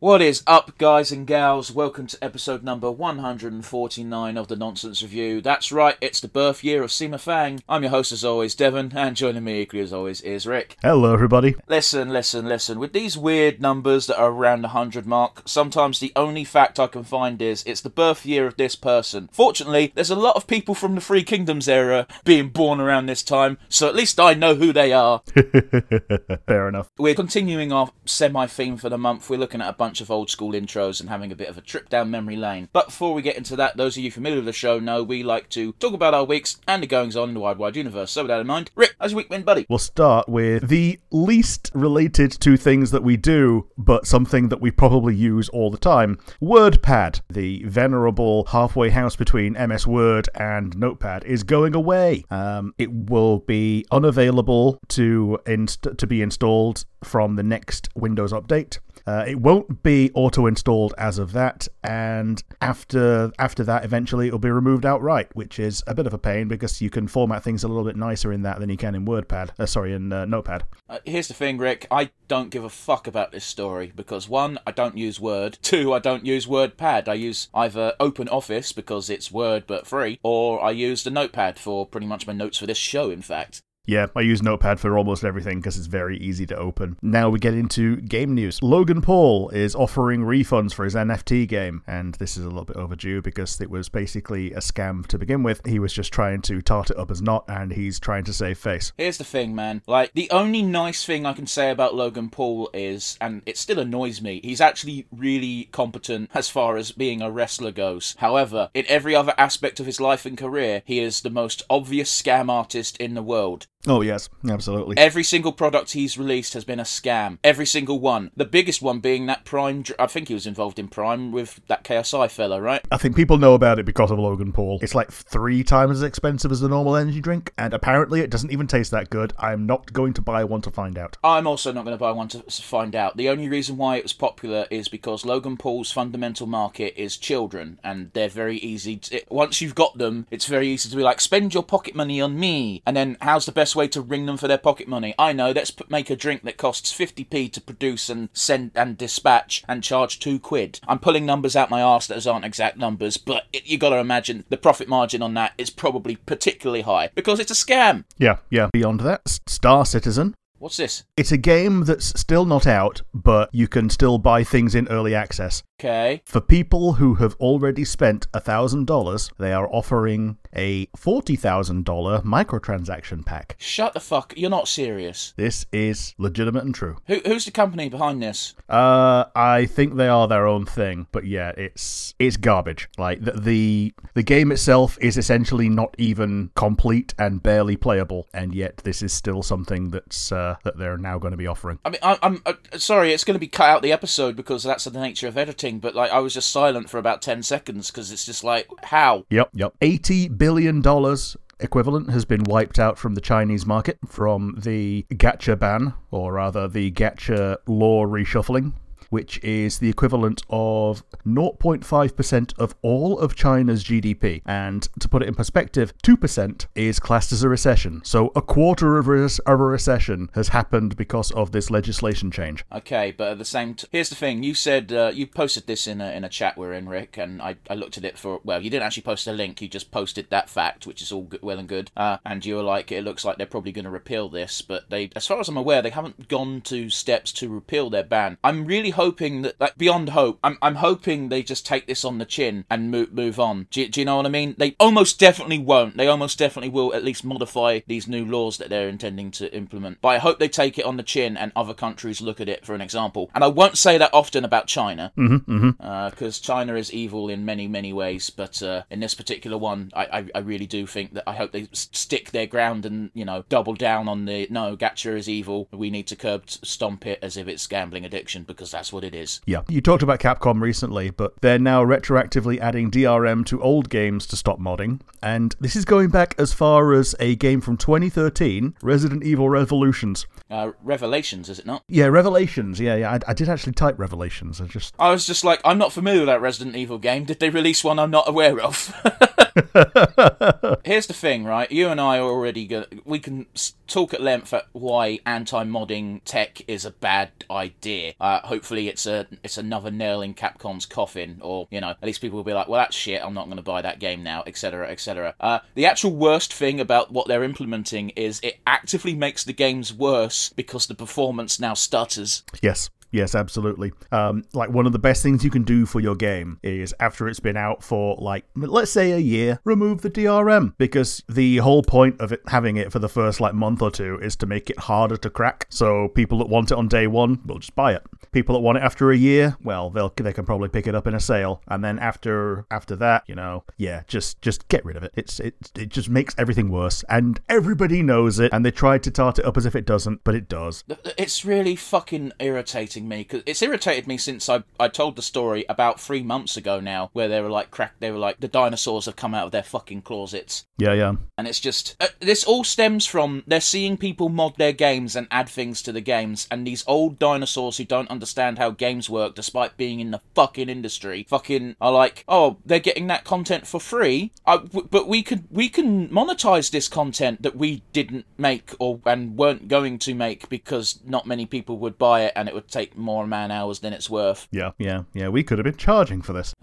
What is up, guys and gals? Welcome to episode number 149 of the Nonsense Review. That's right, it's the birth year of Sima Fang. I'm your host, as always, Devon, and joining me equally as always is Rick. Hello, everybody. Listen, listen, listen. With these weird numbers that are around the 100 mark, sometimes the only fact I can find is it's the birth year of this person. Fortunately, there's a lot of people from the Three Kingdoms era being born around this time, so at least I know who they are. Fair enough. We're continuing our semi theme for the month. We're looking at a bunch of old school intros and having a bit of a trip down memory lane. But before we get into that, those of you familiar with the show know we like to talk about our weeks and the goings on in the wide, wide universe. So, with that in mind, Rick, how's your week been, buddy? We'll start with the least related to things that we do, but something that we probably use all the time WordPad. The venerable halfway house between MS Word and Notepad is going away. Um, it will be unavailable to, inst- to be installed from the next Windows update. Uh, it won't be auto-installed as of that, and after after that, eventually it'll be removed outright, which is a bit of a pain because you can format things a little bit nicer in that than you can in WordPad. Uh, sorry, in uh, Notepad. Uh, here's the thing, Rick. I don't give a fuck about this story because one, I don't use Word. Two, I don't use WordPad. I use either Open Office because it's Word but free, or I use the Notepad for pretty much my notes for this show. In fact. Yeah, I use Notepad for almost everything because it's very easy to open. Now we get into game news. Logan Paul is offering refunds for his NFT game, and this is a little bit overdue because it was basically a scam to begin with. He was just trying to tart it up as not, and he's trying to save face. Here's the thing, man. Like, the only nice thing I can say about Logan Paul is, and it still annoys me, he's actually really competent as far as being a wrestler goes. However, in every other aspect of his life and career, he is the most obvious scam artist in the world. Oh, yes, absolutely. Every single product he's released has been a scam. Every single one. The biggest one being that Prime. I think he was involved in Prime with that KSI fella, right? I think people know about it because of Logan Paul. It's like three times as expensive as a normal energy drink, and apparently it doesn't even taste that good. I'm not going to buy one to find out. I'm also not going to buy one to find out. The only reason why it was popular is because Logan Paul's fundamental market is children, and they're very easy. To, once you've got them, it's very easy to be like, spend your pocket money on me, and then how's the best way to ring them for their pocket money. I know, let's make a drink that costs 50p to produce and send and dispatch and charge 2 quid. I'm pulling numbers out my arse that aren't exact numbers, but it, you gotta imagine the profit margin on that is probably particularly high because it's a scam. Yeah, yeah. Beyond that, Star Citizen What's this? It's a game that's still not out, but you can still buy things in early access. Okay. For people who have already spent $1,000, they are offering a $40,000 microtransaction pack. Shut the fuck. You're not serious. This is legitimate and true. Who, who's the company behind this? Uh, I think they are their own thing, but yeah, it's it's garbage. Like the the, the game itself is essentially not even complete and barely playable, and yet this is still something that's uh, that they're now going to be offering. I mean, I, I'm uh, sorry, it's going to be cut out the episode because that's the nature of editing. But like, I was just silent for about ten seconds because it's just like, how? Yep, yep. Eighty billion dollars equivalent has been wiped out from the Chinese market from the gacha ban, or rather the gacha law reshuffling which is the equivalent of 0.5% of all of China's GDP. And to put it in perspective, 2% is classed as a recession. So a quarter of a, recession has happened because of this legislation change. Okay, but at the same time, here's the thing. You said uh, you posted this in a, in a chat we're in, Rick, and I, I looked at it for, well, you didn't actually post a link, you just posted that fact, which is all good, well and good. Uh, and you were like, it looks like they're probably going to repeal this, but they, as far as I'm aware, they haven't gone to steps to repeal their ban. I'm really hoping that, like, beyond hope, I'm, I'm hoping they just take this on the chin and move, move on. Do, do you know what I mean? They almost definitely won't. They almost definitely will at least modify these new laws that they're intending to implement. But I hope they take it on the chin and other countries look at it for an example. And I won't say that often about China, because mm-hmm, mm-hmm. uh, China is evil in many, many ways. But uh, in this particular one, I, I, I, really do think that I hope they stick their ground and, you know, double down on the no, gacha is evil. We need to curb stomp it as if it's gambling addiction, because that's what it is. Yeah. You talked about Capcom recently, but they're now retroactively adding DRM to old games to stop modding. And this is going back as far as a game from 2013, Resident Evil Revolutions. Uh, Revelations, is it not? Yeah, Revelations. Yeah, yeah. I, I, did actually type Revelations. I just. I was just like, I'm not familiar with that Resident Evil game. Did they release one I'm not aware of? Here's the thing, right? You and I are already go- we can talk at length at why anti-modding tech is a bad idea. Uh, hopefully, it's a it's another nail in Capcom's coffin, or you know, at least people will be like, well, that's shit. I'm not going to buy that game now, etc., etc. Uh, the actual worst thing about what they're implementing is it actively makes the games worse because the performance now stutters. Yes. Yes, absolutely. Um, like one of the best things you can do for your game is after it's been out for like let's say a year, remove the DRM because the whole point of it having it for the first like month or two is to make it harder to crack. So people that want it on day one will just buy it. People that want it after a year, well, they'll they can probably pick it up in a sale, and then after after that, you know, yeah, just just get rid of it. It's it it just makes everything worse, and everybody knows it, and they tried to tart it up as if it doesn't, but it does. It's really fucking irritating me because it's irritated me since I I told the story about three months ago now, where they were like crack, they were like the dinosaurs have come out of their fucking closets, Yeah, yeah. and it's just uh, this all stems from they're seeing people mod their games and add things to the games, and these old dinosaurs who don't understand how games work, despite being in the fucking industry, fucking are like, oh, they're getting that content for free, I, w- but we could we can monetize this content that we didn't make or and weren't going to make because not many people would buy it, and it would take more man hours than it's worth. Yeah, yeah, yeah. We could have been charging for this.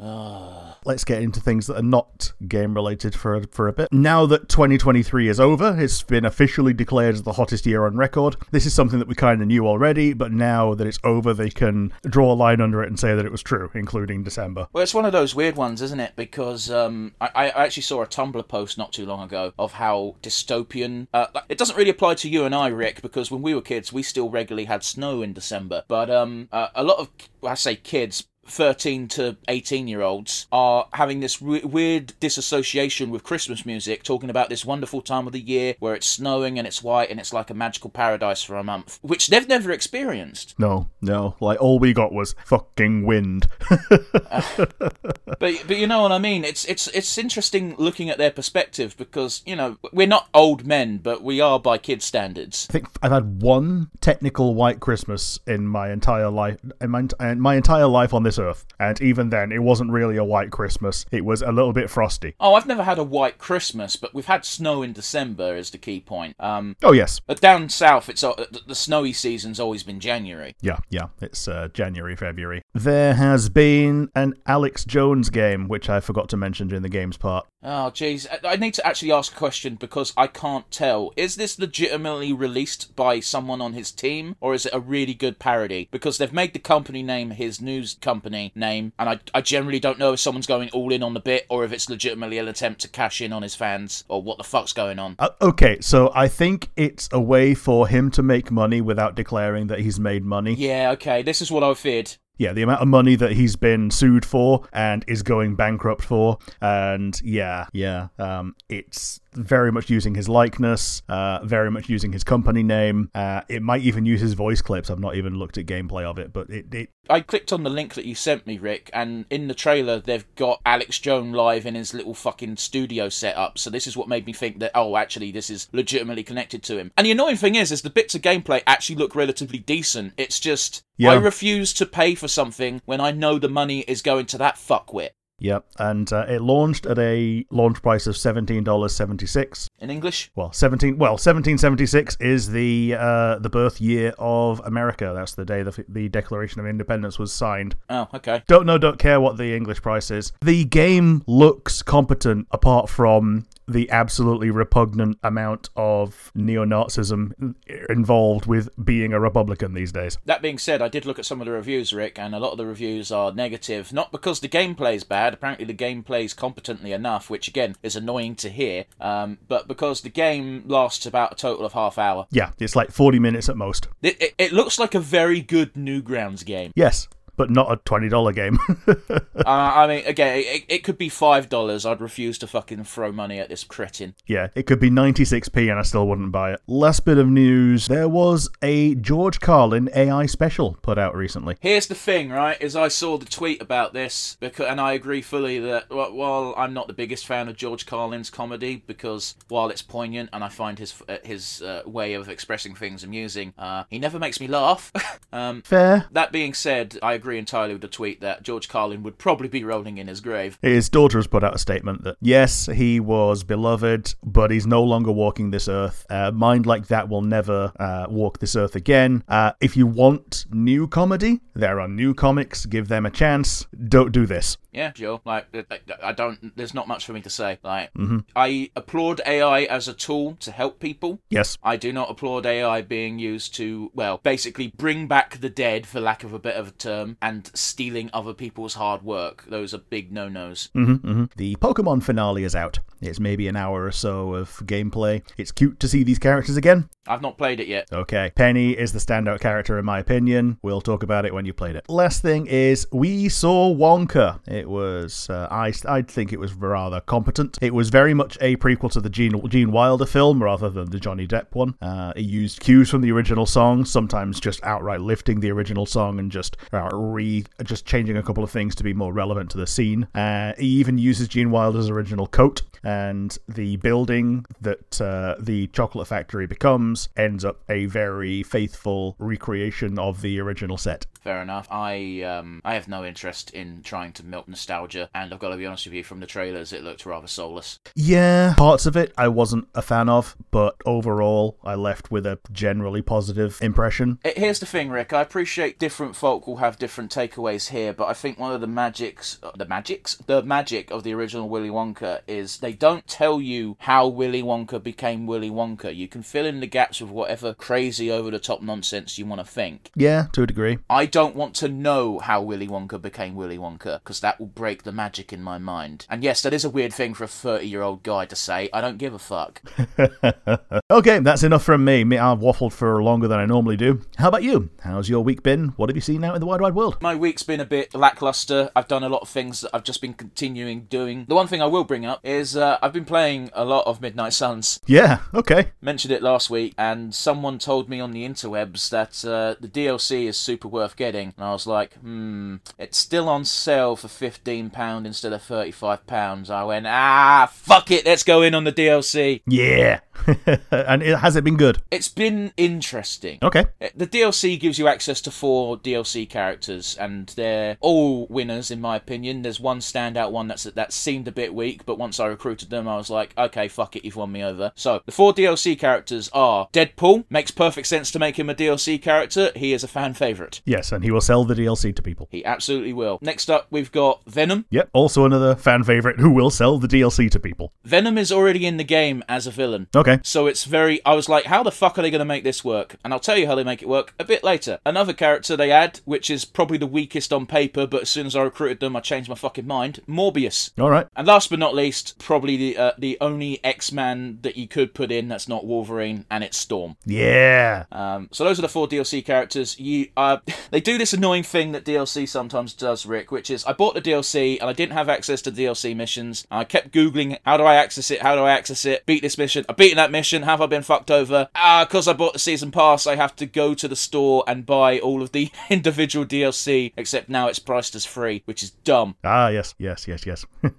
Let's get into things that are not game related for for a bit. Now that 2023 is over, it's been officially declared as the hottest year on record. This is something that we kind of knew already, but now that it's over, they can draw a line under it and say that it was true, including December. Well, it's one of those weird ones, isn't it? Because um, I, I actually saw a Tumblr post not too long ago of how dystopian. Uh, it doesn't really apply to you and I, Rick, because when we were kids, we still regularly had snow in December. But um, uh, a lot of, I say kids, 13 to 18 year olds are having this w- weird disassociation with Christmas music, talking about this wonderful time of the year where it's snowing and it's white and it's like a magical paradise for a month, which they've never experienced. No, no. Like all we got was fucking wind. But but you know what I mean. It's it's it's interesting looking at their perspective because you know we're not old men, but we are by kid standards. I think I've had one technical white Christmas in my entire life, in my, in my entire life on this earth, and even then, it wasn't really a white Christmas. It was a little bit frosty. Oh, I've never had a white Christmas, but we've had snow in December. Is the key point. Um, Oh yes, but down south, it's uh, the snowy season's always been January. yeah, yeah. It's uh, January, February. There has been an Alex Jones game, which I forgot to mention during the games part. Oh, jeez. I need to actually ask a question because I can't tell. Is this legitimately released by someone on his team, or is it a really good parody? Because they've made the company name his news company name, and I, I generally don't know if someone's going all in on the bit or if it's legitimately an attempt to cash in on his fans, or what the fuck's going on. Uh, okay, so I think it's a way for him to make money without declaring that he's made money. Yeah, okay, this is what I feared. Yeah, the amount of money that he's been sued for and is going bankrupt for, and yeah, yeah, um, it's very much using his likeness, uh, very much using his company name. Uh, it might even use his voice clips. I've not even looked at gameplay of it, but it, it I clicked on the link that you sent me, Rick, and in the trailer they've got Alex Jones live in his little fucking studio setup. So this is what made me think that oh, actually this is legitimately connected to him. And the annoying thing is, is the bits of gameplay actually look relatively decent. It's just Yeah. I refuse to pay for something when I know the money is going to that fuckwit. Yep, and uh, it launched at a launch price of seventeen dollars seventy six. In English, Well, seventeen. Well, seventeen seventy six is the uh, the birth year of America. That's the day the the Declaration of Independence was signed. oh, okay. Don't know, don't care what the English price is. The game looks competent, apart from the absolutely repugnant amount of neo Nazism involved with being a Republican these days. That being said, I did look at some of the reviews, Rick, and a lot of the reviews are negative. Not because the gameplay's bad. Apparently, the gameplay's competently enough, which again is annoying to hear. Um, but because the game lasts about a total of half hour. Yeah, it's like 40 minutes at most. It, it, it looks like a very good Newgrounds game. Yes, but not a $20 game. uh, I mean, again, it, it could be five dollars. I'd refuse to fucking throw money at this cretin. yeah, it could be 96p and I still wouldn't buy it. Last bit of news there was a George Carlin AI special put out recently. Here's the thing, right? Is I saw the tweet about this, because, and I agree fully that wh- while I'm not the biggest fan of George Carlin's comedy, because while it's poignant and I find his his uh, way of expressing things amusing, uh, he never makes me laugh. um, Fair. that being said, I agree agree entirely with the tweet that George Carlin would probably be rolling in his grave. His daughter has put out a statement that yes, he was beloved, but he's no longer walking this earth. Uh, mind like that will never uh, walk this earth again. Uh, if you want new comedy, there are new comics. Give them a chance. Don't do this. Yeah, sure. Like, I- don't. There's not much for me to say. Like, Mm-hmm. I applaud AI as a tool to help people. Yes. I do not applaud AI being used to, well, basically bring back the dead, for lack of a better term, and stealing other people's hard work. Those are big no-nos. hmm hmm The Pokemon finale is out. It's maybe an hour or so of gameplay. It's cute to see these characters again. I've not played it yet. Okay. Penny is the standout character in my opinion. We'll talk about it when you played it. Last thing is we saw Wonka. It was uh, I I think it was rather competent. It was very much a prequel to the Gene Gene Wilder film rather than the Johnny Depp one. Uh, it used cues from the original song, sometimes just outright lifting the original song and just uh, re just changing a couple of things to be more relevant to the scene. Uh, he even uses Gene Wilder's original coat and the building that uh, the chocolate factory becomes ends up a very faithful recreation of the original set. Fair enough. I um I have no interest in trying to milk nostalgia, and I've got to be honest with you. From the trailers, it looked rather soulless. Yeah, parts of it I wasn't a fan of, but overall I left with a generally positive impression. Here's the thing, Rick. I appreciate different folk will have different takeaways here, but I think one of the magics, uh, the magics, the magic of the original Willy Wonka is they don't tell you how Willy Wonka became Willy Wonka. You can fill in the gaps with whatever crazy, over the top nonsense you want to think. Yeah, to a degree. I don't want to know how Willy Wonka became Willy Wonka because that will break the magic in my mind. And yes, that is a weird thing for a 30 year old guy to say. I don't give a fuck. okay, that's enough from me. Me, I've waffled for longer than I normally do. How about you? How's your week been? What have you seen out in the wide, wide world? My week's been a bit lackluster. I've done a lot of things that I've just been continuing doing. The one thing I will bring up is uh, I've been playing a lot of Midnight Suns. Yeah, okay. Mentioned it last week, and someone told me on the interwebs that uh, the DLC is super worth getting. And I was like, hmm, it's still on sale for £15 instead of £35. I went, ah, fuck it, let's go in on the DLC. Yeah. and it, has it been good? It's been interesting. Okay. The DLC gives you access to four DLC characters, and they're all winners in my opinion. There's one standout one that's that seemed a bit weak, but once I recruited them, I was like, okay, fuck it, you've won me over. So the four DLC characters are Deadpool. Makes perfect sense to make him a DLC character. He is a fan favorite. Yes, and he will sell the DLC to people. He absolutely will. Next up, we've got Venom. Yep, also another fan favorite who will sell the DLC to people. Venom is already in the game as a villain. Okay. So it's very. I was like, how the fuck are they going to make this work? And I'll tell you how they make it work a bit later. Another character they add, which is probably the weakest on paper, but as soon as I recruited them, I changed my fucking mind. Morbius. All right. And last but not least, probably the uh, the only X Man that you could put in that's not Wolverine, and it's Storm. Yeah. Um, so those are the four DLC characters. You, uh, they do this annoying thing that DLC sometimes does, Rick, which is I bought the DLC and I didn't have access to DLC missions. I kept googling how do I access it? How do I access it? Beat this mission. I beaten that mission. Have I been fucked over? Ah, because I bought the season pass, I have to go to the store and buy all of the individual DLC. Except now it's priced as free, which is dumb. Ah, yes, yes, yes, yes.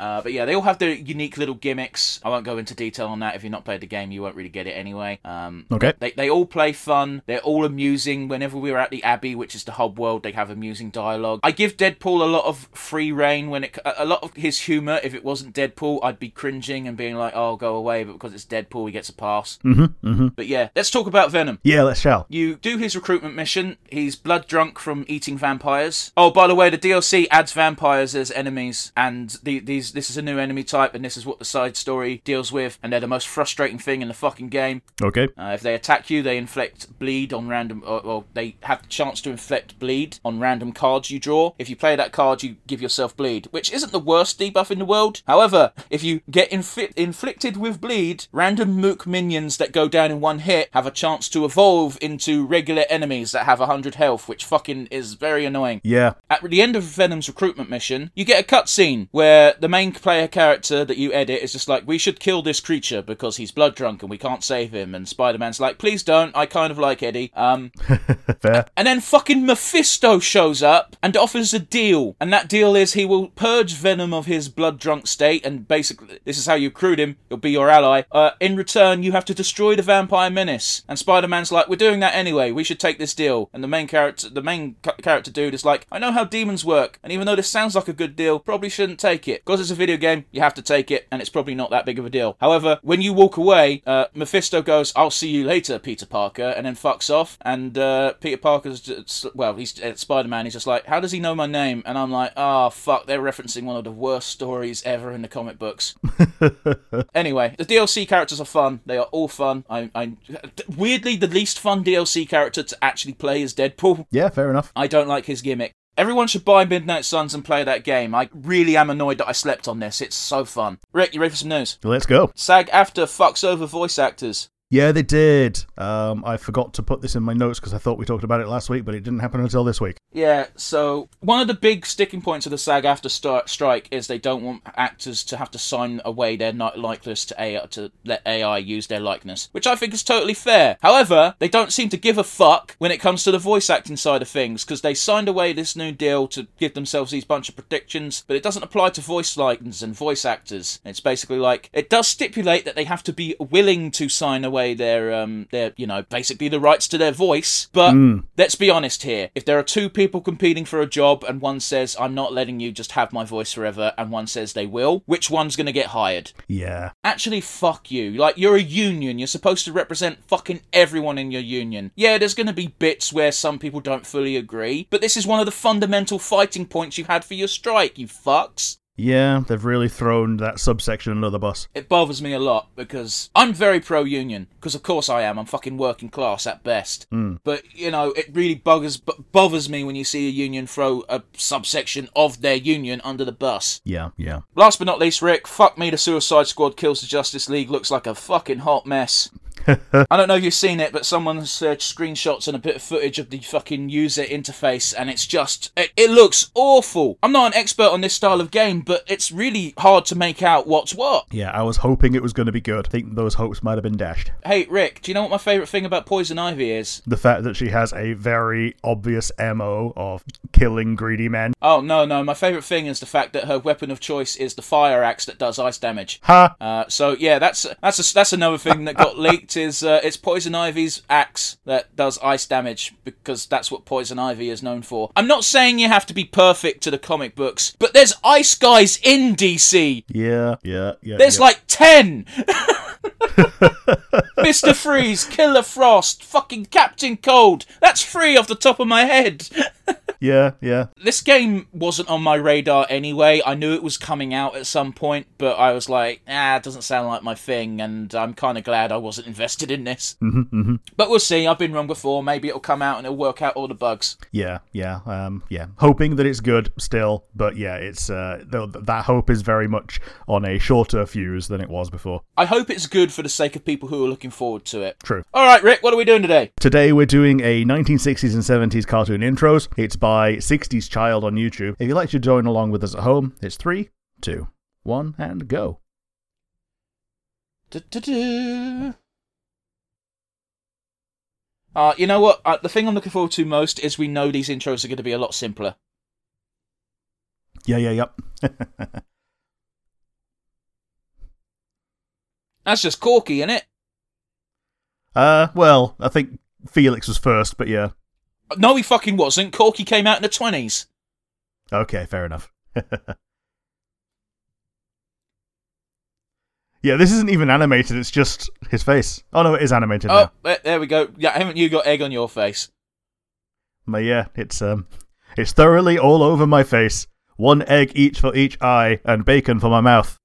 Uh, but yeah, they all have their unique little gimmicks. I won't go into detail on that. If you're not played the game, you won't really get it anyway. Um, Okay. They, they all play fun. They're all amusing. Whenever we were at the Abbey, which is the hub world, they have amusing dialogue. I give Deadpool a lot of free reign when it a a lot of his humor. If it wasn't Deadpool, I'd be cringing and being like, "Oh, go away!" But because it's Deadpool, he gets a pass. mm-hmm, mm-hmm. But yeah, let's talk about Venom. Yeah, let's shall. You do his recruitment mission. He's blood drunk from eating vampires. Oh, by the way, the DLC adds vampires as enemies, and the, these this is a new enemy type, and this is what the side story deals with. And they're the most frustrating thing in the fucking game. Okay. Uh, if they attack you, they inflict bleed on random, or, or they have the chance to inflict bleed on random cards you draw. If you play that card, you give yourself bleed, which isn't the worst debuff in the world. However, if you get infi- inflicted with bleed, random mook minions that go down in one hit have a chance to evolve into regular enemies that have 100 health, which fucking is very annoying. Yeah. At the end of Venom's recruitment mission, you get a cutscene where the main player character that you edit is just like, we should kill this creature because he's blood drunk and we can't save him. And Spider Man's like, please don't. I kind of like Eddie. Um, Fair. and then fucking Mephisto shows up and offers a deal. And that deal is he will purge Venom of his blood drunk state, and basically, this is how you recruit him. He'll be your ally. Uh, in return, you have to destroy the vampire menace. And Spider Man's like, we're doing that anyway. We should take this deal. And the main character, the main ca- character dude, is like, I know how demons work, and even though this sounds like a good deal, probably shouldn't take it. Because it's a video game, you have to take it, and it's probably not that big of a deal. However, when you walk away, uh, Mephisto goes, I'll see you later, Peter Parker, and then fucks off. And uh, Peter Parker's, just, well, he's uh, Spider Man, he's just like, how does he know my name? And I'm like, oh, fuck, they're referencing one of the worst stories ever in the comic books. anyway, the DLC characters are fun. They are all fun. I, I weirdly the least fun DLC character to actually play is Deadpool. Yeah, fair enough. I don't like his gimmick. Everyone should buy Midnight Suns and play that game. I really am annoyed that I slept on this. It's so fun. Rick, you ready for some news? Let's go. SAG-AFTRA fucks over voice actors. Yeah, they did. Um, I forgot to put this in my notes because I thought we talked about it last week, but it didn't happen until this week. Yeah, so one of the big sticking points of the SAG-AFTRA start strike is they don't want actors to have to sign away their likeness to AI to let AI use their likeness, which I think is totally fair. However, they don't seem to give a fuck when it comes to the voice acting side of things because they signed away this new deal to give themselves these bunch of predictions, but it doesn't apply to voice likeness and voice actors. It's basically like it does stipulate that they have to be willing to sign away their um their you know basically the rights to their voice, but let's be honest here. If there are two people competing for a job and one says, I'm not letting you just have my voice forever, and one says they will, which one's going to get hired? Yeah. Actually, fuck you. Like, you're a union. You're supposed to represent fucking everyone in your union. Yeah, there's going to be bits where some people don't fully agree, but this is one of the fundamental fighting points you had for your strike, you fucks. Yeah, they've really thrown that subsection under the bus. It bothers me a lot because I'm very pro union. Because of course I am. I'm fucking working class at best. Hmm. But you know, it really buggers b- bothers me when you see a union throw a subsection of their union under the bus. Yeah, yeah. Last but not least, Rick, fuck me, the Suicide Squad kills the Justice League looks like a fucking hot mess. I don't know if you've seen it, but someone searched screenshots and a bit of footage of the fucking user interface, and it's just. It, it looks awful. I'm not an expert on this style of game, but it's really hard to make out what's what. Yeah, I was hoping it was going to be good. I think those hopes might have been dashed. Hey, Rick, do you know what my favourite thing about Poison Ivy is? The fact that she has a very obvious MO of killing greedy men. Oh, no, no, my favourite thing is the fact that her weapon of choice is the fire axe that does ice damage. Ha! Uh, so yeah, that's that's a, that's another thing that got leaked is uh, it's Poison Ivy's axe that does ice damage because that's what Poison Ivy is known for. I'm not saying you have to be perfect to the comic books, but there's ice guys in DC. Yeah, yeah, yeah. There's yeah. like ten. Mr. Freeze, Killer Frost, fucking Captain Cold. That's three off the top of my head. Yeah, yeah. this game wasn't on my radar anyway. I knew it was coming out at some point, but I was like, ah, it doesn't sound like my thing, and I'm kind of glad I wasn't invested in this. Mm-hmm, But we'll see. I've been wrong before. Maybe it'll come out and it'll work out all the bugs. Yeah, yeah, um, yeah. Hoping that it's good still, but yeah, it's uh, th- that hope is very much on a shorter fuse than it was before. I hope it's good for the sake of people who are looking forward to it. True. All right, Rick, what are we doing today? Today we're doing a 1960s and 70s cartoon intros. It's by 60s Child on YouTube. If you'd like to join along with us at home, it's three, two, one, and go. Du-du-du. Uh, you know what? Uh, the thing I'm looking forward to most is we know these intros are going to be a lot simpler. Yeah, yeah, yep. That's just Corky, isn't it? uh, well, I think Felix was first, but yeah. No, he fucking wasn't. Corky came out in the 20s. Okay, fair enough. yeah, this isn't even animated, it's just his face. Oh no, it is animated Oh, now. there, we go. Yeah, haven't you got egg on your face? But yeah, it's um it's thoroughly all over my face. One egg each for each eye, and bacon for my mouth.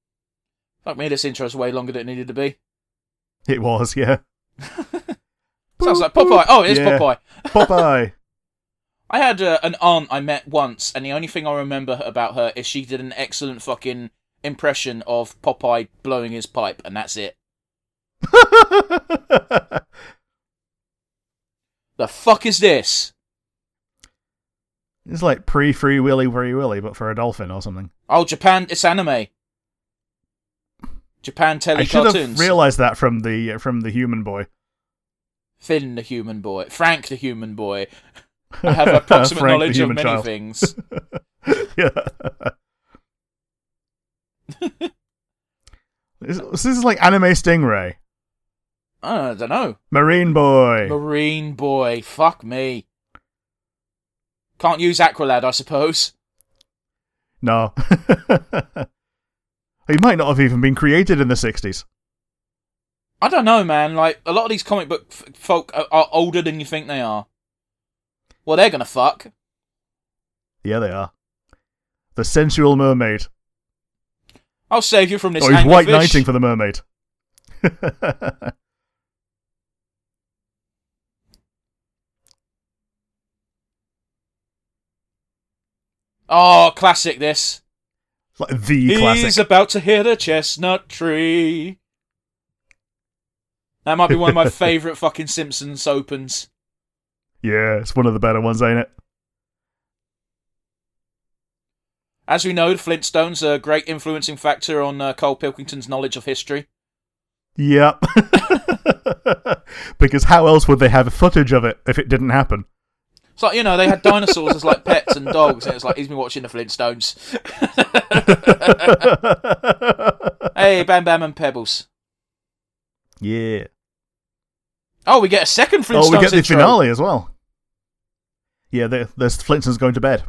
Fuck me, this intro's way longer than it needed to be. It was, yeah. Sounds like Popeye. Oh, it is Yeah. Popeye. Popeye. I had uh, an aunt I met once, and the only thing I remember about her is she did an excellent fucking impression of Popeye blowing his pipe, and that's it. The fuck is this? it's like pre Free Willy Free Willy, but for a dolphin or something. Oh, Japan, it's anime. Japan I should have realised that from the from the human boy. Finn the human boy. Frank the human boy. I have approximate Frank knowledge of many child. things. yeah. this, this is like anime stingray. I don't know. Marine boy. Marine boy. Fuck me. Can't use Aqualad, I suppose. No. he might not have even been created in the 60s. I don't know, man. Like a lot of these comic book f- folk are, are older than you think they are. Well, they're gonna fuck. Yeah, they are. The sensual mermaid. I'll save you from this. Oh, he's white knighting for the mermaid. Oh, classic! This. like the classic. He's about to hit a chestnut tree. That might be one of my favourite fucking Simpsons opens. Yeah, it's one of the better ones, ain't it? As we know, the Flintstones are a great influencing factor on uh, Karl Pilkington's knowledge of history. Yep. because how else would they have footage of it if it didn't happen? It's like, you know, they had dinosaurs as like pets and dogs, and it's like he's been watching the Flintstones. hey, Bam Bam and Pebbles. yeah. Oh, we get a second Flintstones Oh, we get the intro. finale as well. Yeah, there- there's Flintstones going to bed.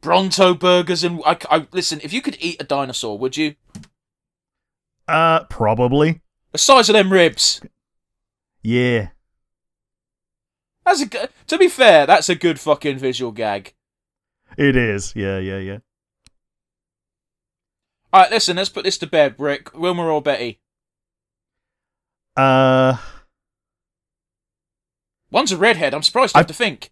Bronto burgers and I, I listen. If you could eat a dinosaur, would you? Uh, probably. The size of them ribs. Yeah. That's a g- to be fair, that's a good fucking visual gag. It is. Yeah, yeah, yeah. All right, listen. Let's put this to bed, Rick. Wilma or Betty? Uh, One's a redhead. I'm surprised you I- have to think.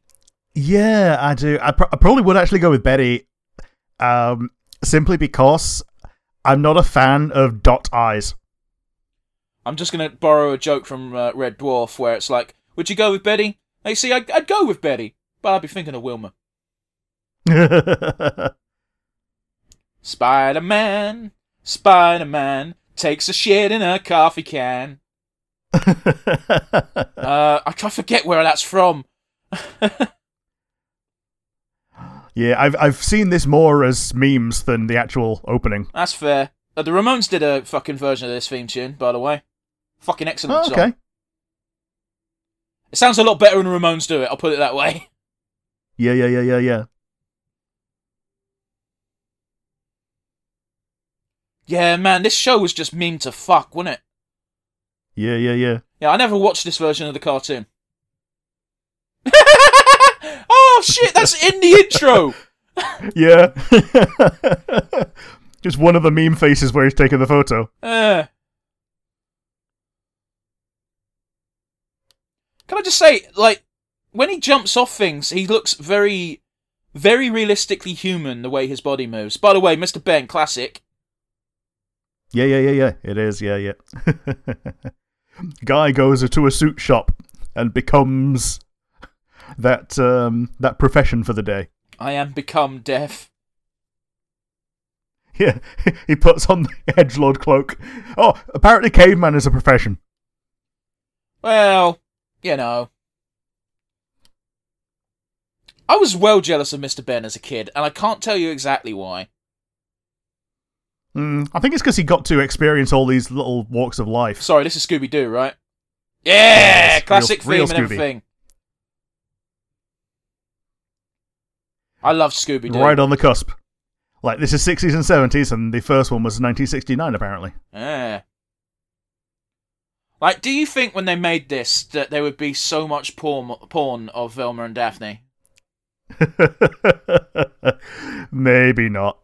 yeah, I do. I, pro- I probably would actually go with Betty, um, simply because I'm not a fan of dot eyes. I'm just gonna borrow a joke from uh, Red Dwarf, where it's like, "Would you go with Betty?" They see, I'd, I'd go with Betty, but I'd be thinking of Wilma. Spider Man, Spider Man takes a shit in a coffee can. Uh, I try to forget where that's from. yeah, I've I've seen this more as memes than the actual opening. That's fair. Uh, the Ramones did a fucking version of this theme tune, by the way. Fucking excellent Oh, song. okay. It sounds a lot better when the Ramones do it. I'll put it that way. Yeah, yeah, yeah, yeah, yeah. Yeah, man, this show was just meme to fuck, wasn't it? Yeah, yeah, yeah. Yeah, I never watched this version of the cartoon. oh shit, that's in the intro. Yeah. Just one of the meme faces where he's taking the photo. Uh. Can I just say, like, when he jumps off things, he looks very, very realistically human the way his body moves. By the way, Mr. Benn, classic. Yeah, yeah, yeah, yeah. It is, yeah, yeah. Guy goes to a suit shop and becomes that um that profession for the day. I am become deaf. Yeah, he puts on the edgelord cloak. Oh, apparently caveman is a profession. Well, you know. I was well jealous of Mr. Benn as a kid, and I can't tell you exactly why. Mm, I think it's because he got to experience all these little walks of life. Sorry, this is Scooby Doo, right? Yeah, Yes, classic real- theme real and Scooby. everything. I love Scooby Doo. Right on the cusp. Like this is 60s and 70s, and the first one was 1969, apparently. Yeah. Like, do you think when they made this that there would be so much porn, porn of Velma and Daphne? Maybe not.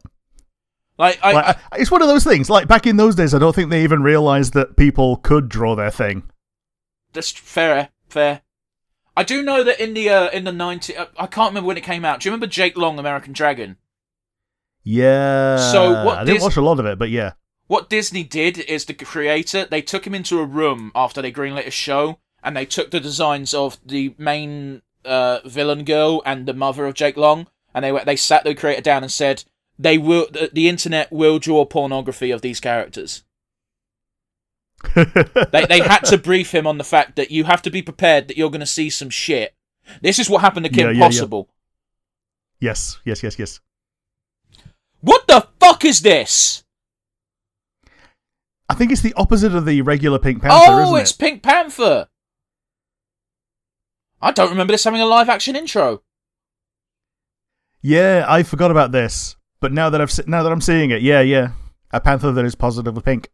Like, I, Like, I- it's one of those things. Like back in those days, I don't think they even realized that people could draw their thing. That's fair, fair. I do know that in the uh, in the 90 uh, I can't remember when it came out. Do you remember Jake Long, American Dragon? Yeah. So what I didn't Dis- watch a lot of it, but yeah. What Disney did is the creator they took him into a room after they greenlit a show, and they took the designs of the main uh, villain girl and the mother of Jake Long, and they they sat the creator down and said they will the, the internet will draw pornography of these characters. They they had to brief him on the fact that you have to be prepared that you're going to see some shit, This is what happened to Kim Yeah, yeah, yeah. Possible. Yes, yes, yes, yes. What the fuck is this? I think it's the opposite of the regular Pink Panther, oh, it's it? Pink Panther. I don't remember this having a live action intro. Yeah, I forgot about this, but now that I've now that I'm seeing it, yeah, yeah, a panther that is positively pink.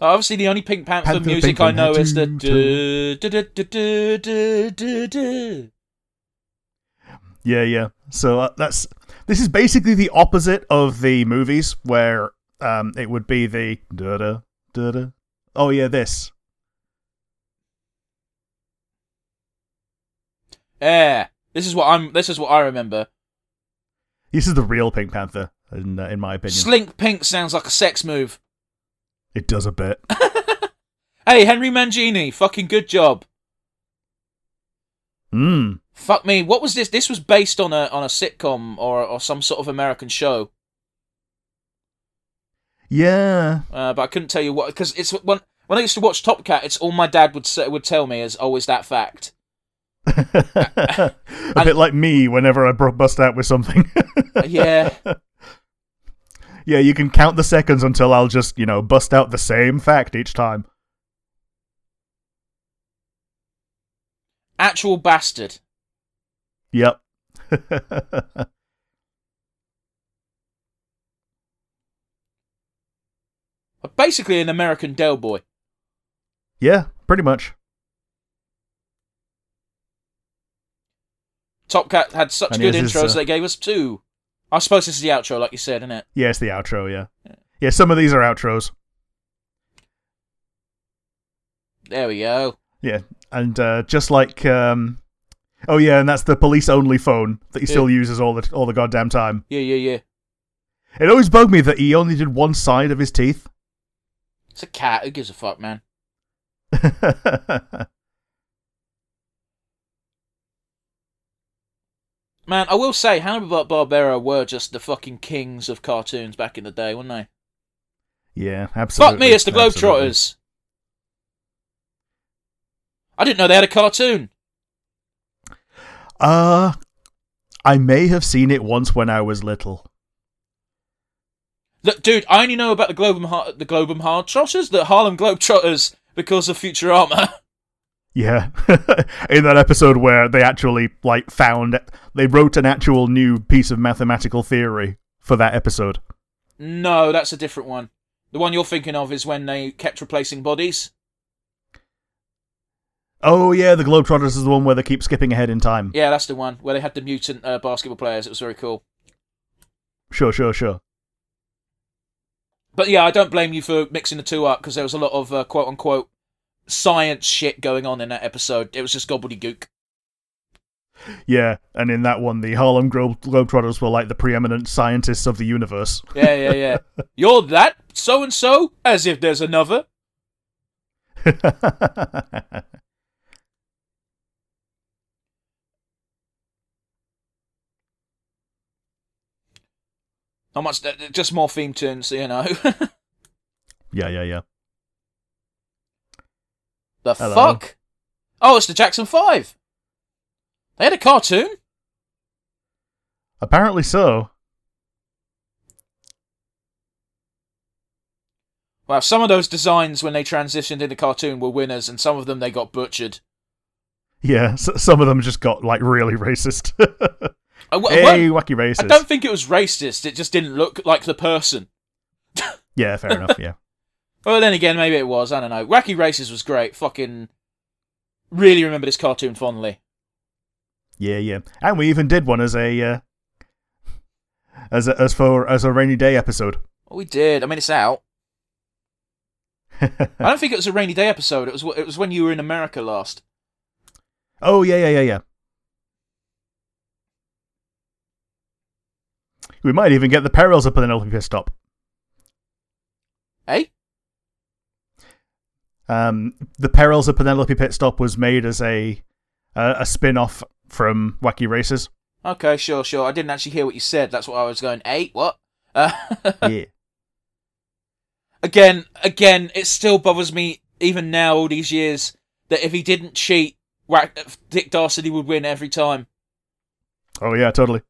Obviously, the only Pink Panther, Panther, music Pink I know is the. du- du- du- Yeah, yeah. So uh, that's this is basically the opposite of the movies where um it would be the da da da da. Oh yeah, this. Yeah, this is what I'm. This is what I remember. This is the real Pink Panther, in uh, in my opinion. Slink Pink sounds like a sex move. it does a bit. Hey, Henry Mancini, fucking good job. Mm. Fuck me. What was this? This was based on a on a sitcom or or some sort of American show. Yeah. Uh, but I couldn't tell you what because it's when when I used to watch Top Cat, it's all my dad would say, would tell me is always that fact. A bit like me whenever I bust out with something. Uh, yeah, yeah, you can count the seconds until I'll just, you know, bust out the same fact each time. actual bastard. Yep. Basically, an American Del Boy. yeah, pretty much. Top Cat had such And good intros uh, they gave us two. I suppose this is the outro, like you said, isn't it? Yeah, it's the outro, yeah. Yeah, some of these are outros. There we go. Yeah. And uh, just like um Oh yeah, and that's the police only phone that he still uses all the all the goddamn time. Yeah, yeah, yeah. It always bugged me that he only did one side of his teeth. It's a cat. Who gives a fuck, man? Man, I will say, Hanna Barbera were just the fucking kings of cartoons back in the day, weren't they? yeah, absolutely. Fuck me, it's the absolutely. Globetrotters. I didn't know they had a cartoon. Uh I may have seen it once when I was little. Look, dude, I only know about the Globum the Globum Hard Trotters, the Harlem Globetrotters, because of Futurama. Yeah. In that episode where they actually like found they wrote an actual new piece of mathematical theory for that episode. no, that's a different one. The one you're thinking of is when they kept replacing bodies. Oh yeah, the Globetrotters is the one where they keep skipping ahead in time. Yeah, that's the one where they had the mutant uh, basketball players. It was very cool. Sure, sure, sure. But yeah, I don't blame you for mixing the two up because there was a lot of uh, quote unquote science shit going on in that episode. It was just gobbledygook. Yeah, and in that one, the Harlem Glo- Globetrotters were like the preeminent scientists of the universe. Yeah, yeah, yeah. You're that so and so, as if there's another. Not much, just more theme tunes, you know. yeah, yeah, yeah. The Hello. fuck? Oh, it's the Jackson Five. They had a cartoon. Apparently so. Well, some of those designs when they transitioned into cartoon were winners, and some of them they got butchered. Yeah, s- some of them just got like really racist. Uh, I, w- hey, wacky racist. I don't think it was racist. It just didn't look like the person. Yeah, fair enough. Yeah. Well, then again, maybe it was. I don't know. Wacky Races was great. Fucking really remember this cartoon fondly. Yeah, yeah. And we even did one as a uh, as a, as for as a rainy day episode. Well, we did. I mean, it's out. I don't think it was a rainy day episode. It was it was when you were in America last. oh yeah, yeah, yeah, yeah. We might even get the perils of Penelope Pit Stop. Eh? Um, the perils of Penelope Pit Stop was made as a uh, a spin off from Wacky Races. Okay, sure, sure. I didn't actually hear what you said. That's what I was going. Eh? What? Uh, yeah. again, again, it still bothers me even now, all these years, that if he didn't cheat, Dick Dastardly would win every time. Oh yeah, totally.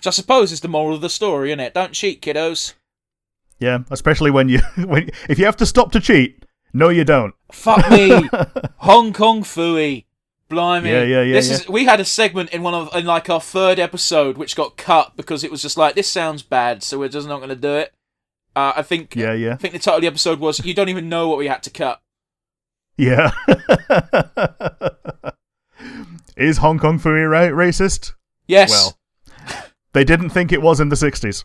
Which I suppose is the moral of the story, isn't it? Don't cheat, kiddos. Yeah, especially when you when if you have to stop to cheat. No, you don't. Fuck me, Hong Kong Phooey. Blimey. Yeah, yeah, yeah. This yeah. is we had a segment in one of in like our third episode which got cut because it was just like this sounds bad, so we're just not going to do it. Uh, I think. Yeah, yeah. I think the title of the episode was "You don't even know what we had to cut." Yeah. is Hong Kong Phooey ra- racist? Yes. Well, they didn't think it was in the 60s.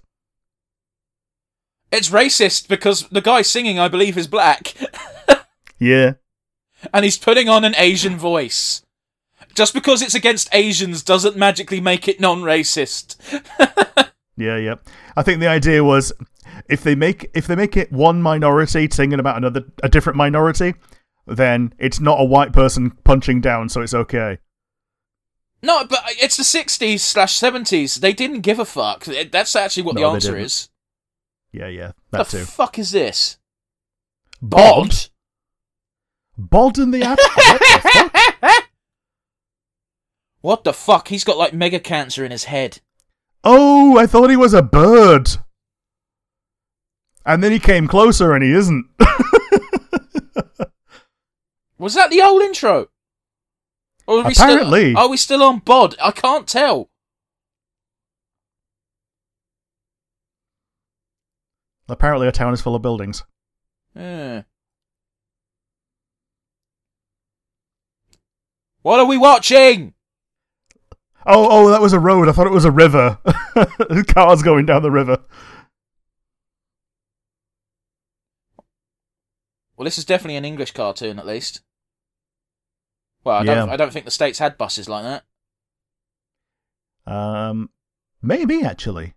it's racist because the guy singing, I believe, is black, Yeah. and he's putting on an Asian voice. Just because it's against Asians doesn't magically make it non-racist. Yeah, yeah. I think the idea was if they make if they make it one minority singing about another a different minority, then it's not a white person punching down, so it's okay. No, but it's the '60s slash '70s. They didn't give a fuck. That's actually what No, the answer is. Yeah, yeah. That the too. fuck is this? Bod? Bod in the app? What the fuck? What the fuck? He's got like mega cancer in his head. Oh, I thought he was a bird. And then he came closer and he isn't. Was that the old intro? Or are we Apparently. Still, are we still on bod? I can't tell. Apparently, a town is full of buildings. Yeah. What are we watching? Oh, oh, that was a road. I thought it was a river. Cars going down the river. Well, this is definitely an English cartoon, at least. Well, I don't. Yeah. I don't think the states had buses like that. Um, maybe actually.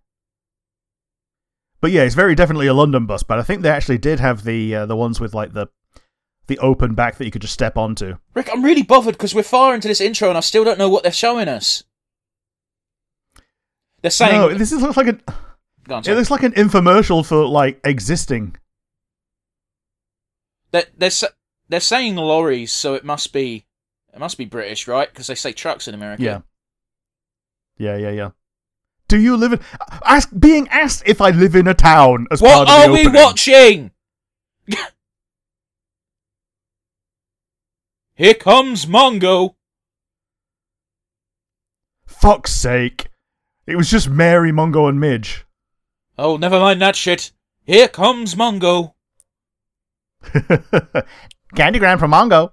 But yeah, it's very definitely a London bus. But I think they actually did have the uh, the ones with like the the open back that you could just step onto. Rick, I'm really bothered because we're far into this intro and I still don't know what they're showing us. They're saying. no, this is looks like an on, it looks like an infomercial for like existing. They're, they're, they're saying lorries, so it must be it must be British, right? Because they say trucks in America. Yeah. Yeah, yeah, yeah. Do you live in? Ask being asked if I live in a town as What part of the What are we opening. watching? Here comes Mongo. Fuck's sake! It was just Mary, Mungo, and Midge. Oh, never mind that shit. Here comes Mongo. Candygram from Mongo.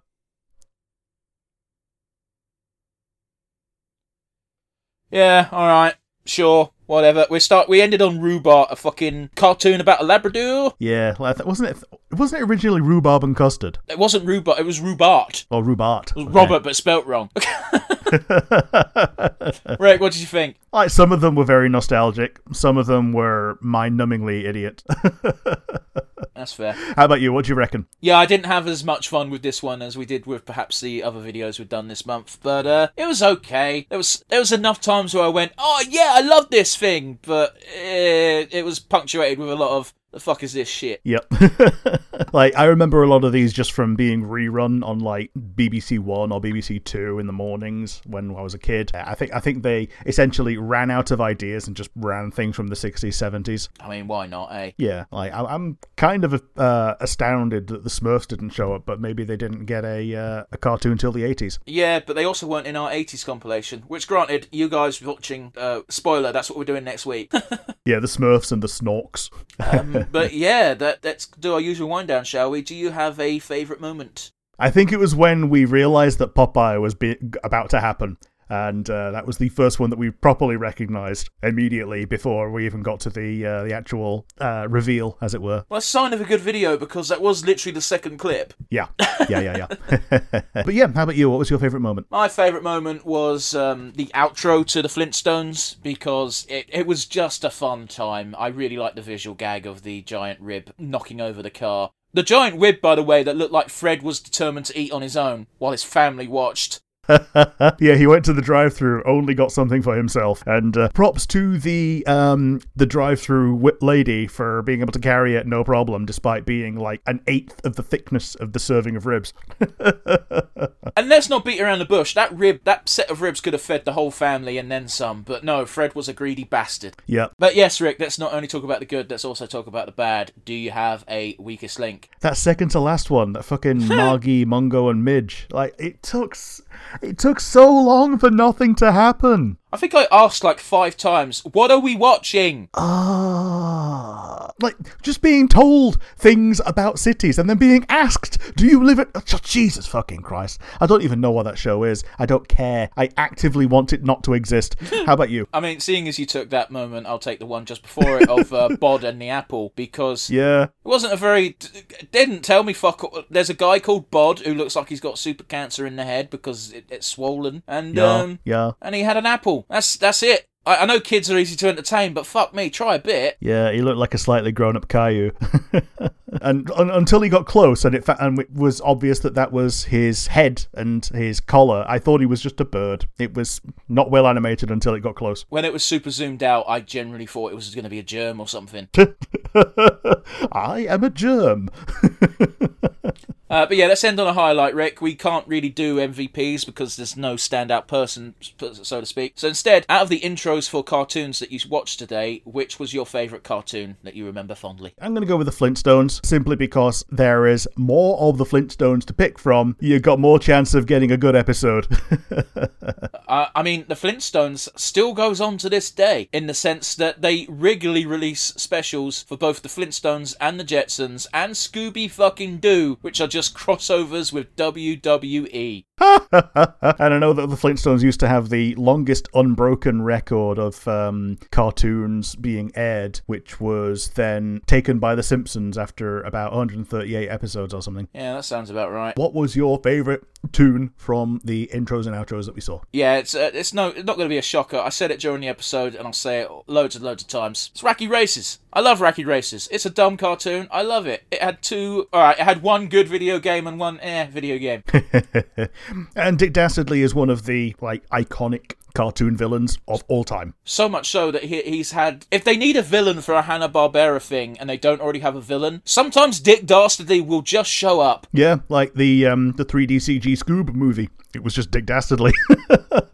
Yeah, all right, sure, whatever. We start. We ended on Rhubarb, a fucking cartoon about a Labrador. Yeah, well, I th- wasn't it? Wasn't it originally rhubarb and custard It wasn't Rhubarb. It was Rhubart. or rhubart? It was Robert, but spelt wrong. Rick, what did you think? like some of them were very nostalgic. Some of them were mind-numbingly idiot. That's fair. How about you? What do you reckon? Yeah, I didn't have as much fun with this one as we did with perhaps the other videos we've done this month, but uh, it was okay. There was there was enough times where I went, "Oh yeah, I love this thing," but eh, it was punctuated with a lot of "the fuck is this shit." Yep. like I remember a lot of these just from being rerun on like BBC One or BBC Two in the mornings when I was a kid. I think I think they essentially ran out of ideas and just ran things from the sixties, seventies. I mean, why not, eh? Yeah, like I, I'm kind of uh, astounded that the Smurfs didn't show up, but maybe they didn't get a uh, a cartoon till the eighties. Yeah, but they also weren't in our 80s compilation, which granted, you guys watching, uh, spoiler, that's what we're doing next week. Yeah, the Smurfs and the Snorks. um, but yeah, that, let's do our usual wind down, shall we? Do you have a favourite moment? I think it was when we realized that Popeye was be- about to happen. And uh, that was the first one that we properly recognized immediately before we even got to the uh, the actual uh, reveal, as it were. Well, a sign of a good video because that was literally the second clip. Yeah, yeah, yeah, yeah. but yeah, how about you? What was your favorite moment? My favourite moment was um, the outro to the Flintstones because it, it was just a fun time. I really liked the visual gag of the giant rib knocking over the car. The giant rib, by the way, that looked like Fred was determined to eat on his own while his family watched. yeah, he went to the drive-through, only got something for himself, and uh, props to the um, the drive-through lady for being able to carry it no problem, despite being like an eighth of the thickness of the serving of ribs. And let's not beat around the bush. That rib, that set of ribs could have fed the whole family and then some. But no, Fred was a greedy bastard. Yep, But yes, Rick, let's not only talk about the good, let's also talk about the bad. Do you have a weakest link? that second to last one, that fucking Margie, Mungo, and Midge. Like it took, it took so long for nothing to happen. I think I asked like five times, what are we watching? Ah, like just being told things about cities and then being asked, "Do you live at?" Oh, Jesus fucking Christ! I don't even know what that show is. I don't care. I actively want it not to exist. How about you? I mean, seeing as you took that moment, I'll take the one just before it of uh, Bod and the apple because Yeah, it wasn't a very. Didn't tell me fuck. all- There's a guy called Bod who looks like he's got super cancer in the head because it, it's swollen, and yeah, um, yeah, and he had an apple. That's that's it. I, I know kids are easy to entertain, but fuck me, try a bit. yeah. He looked like a slightly grown-up Caillou. and un- until he got close, and it fa- and it was obvious that that was his head and his collar. I thought he was just a bird. It was not well animated until it got close. When it was super zoomed out, I generally thought it was going to be a germ or something. I am a germ. Uh, but yeah, let's end on a highlight, Rick. We can't really do MVPs because there's no standout person, so to speak. So instead, out of the intros for cartoons that you watched today, which was your favourite cartoon that you remember fondly? I'm going to go with the Flintstones simply because there is more of the Flintstones to pick from. You've got more chance of getting a good episode. Uh, I mean, the Flintstones still goes on to this day in the sense that they regularly release specials for both the Flintstones and the Jetsons and Scooby fucking Doo, which are just crossovers with. WWE. and I know that the Flintstones used to have the longest unbroken record of um, cartoons being aired, which was then taken by The Simpsons after about 138 episodes or something. Yeah, that sounds about right. What was your favourite tune from the intros and outros that we saw? Yeah, it's uh, it's no, it's not going to be a shocker. I said it during the episode, and I'll say it loads and loads of times. It's Wacky Races. I love Wacky Races. It's a dumb cartoon. I love it. It had two. All right, it had one good video game and one eh video game. and Dick Dastardly is one of the like iconic cartoon villains of all time. So much so that he, he's had. If they need a villain for a Hanna Barbera thing, and they don't already have a villain, sometimes Dick Dastardly will just show up. Yeah, like the um, the 3D CG Scoob movie. It was just Dick Dastardly.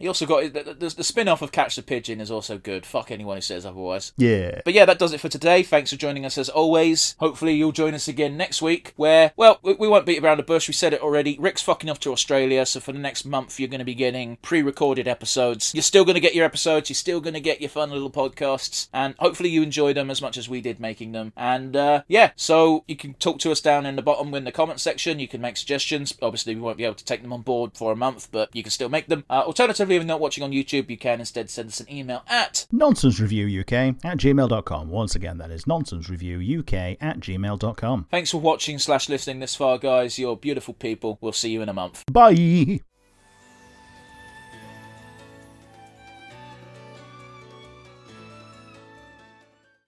He also got the, the, the spin off of Catch the Pigeon is also good. Fuck anyone who says otherwise. yeah. But yeah, that does it for today. Thanks for joining us as always. Hopefully, you'll join us again next week, where, well, we, we won't beat around the bush. We said it already. Rick's fucking off to Australia, so for the next month, you're going to be getting pre recorded episodes. You're still going to get your episodes, you're still going to get your fun little podcasts, and hopefully, you enjoy them as much as we did making them. And uh, yeah, so you can talk to us down in the bottom in the comment section. You can make suggestions. Obviously, we won't be able to take them on board for a month, but you can still make them. Uh, alternatively, if you're not watching on YouTube, you can instead send us an email at nonsensereviewuk UK at gmail.com. Once again, that is nonsensereviewuk UK at gmail.com. Thanks for watching slash listening this far, guys. You're beautiful people. We'll see you in a month. Bye.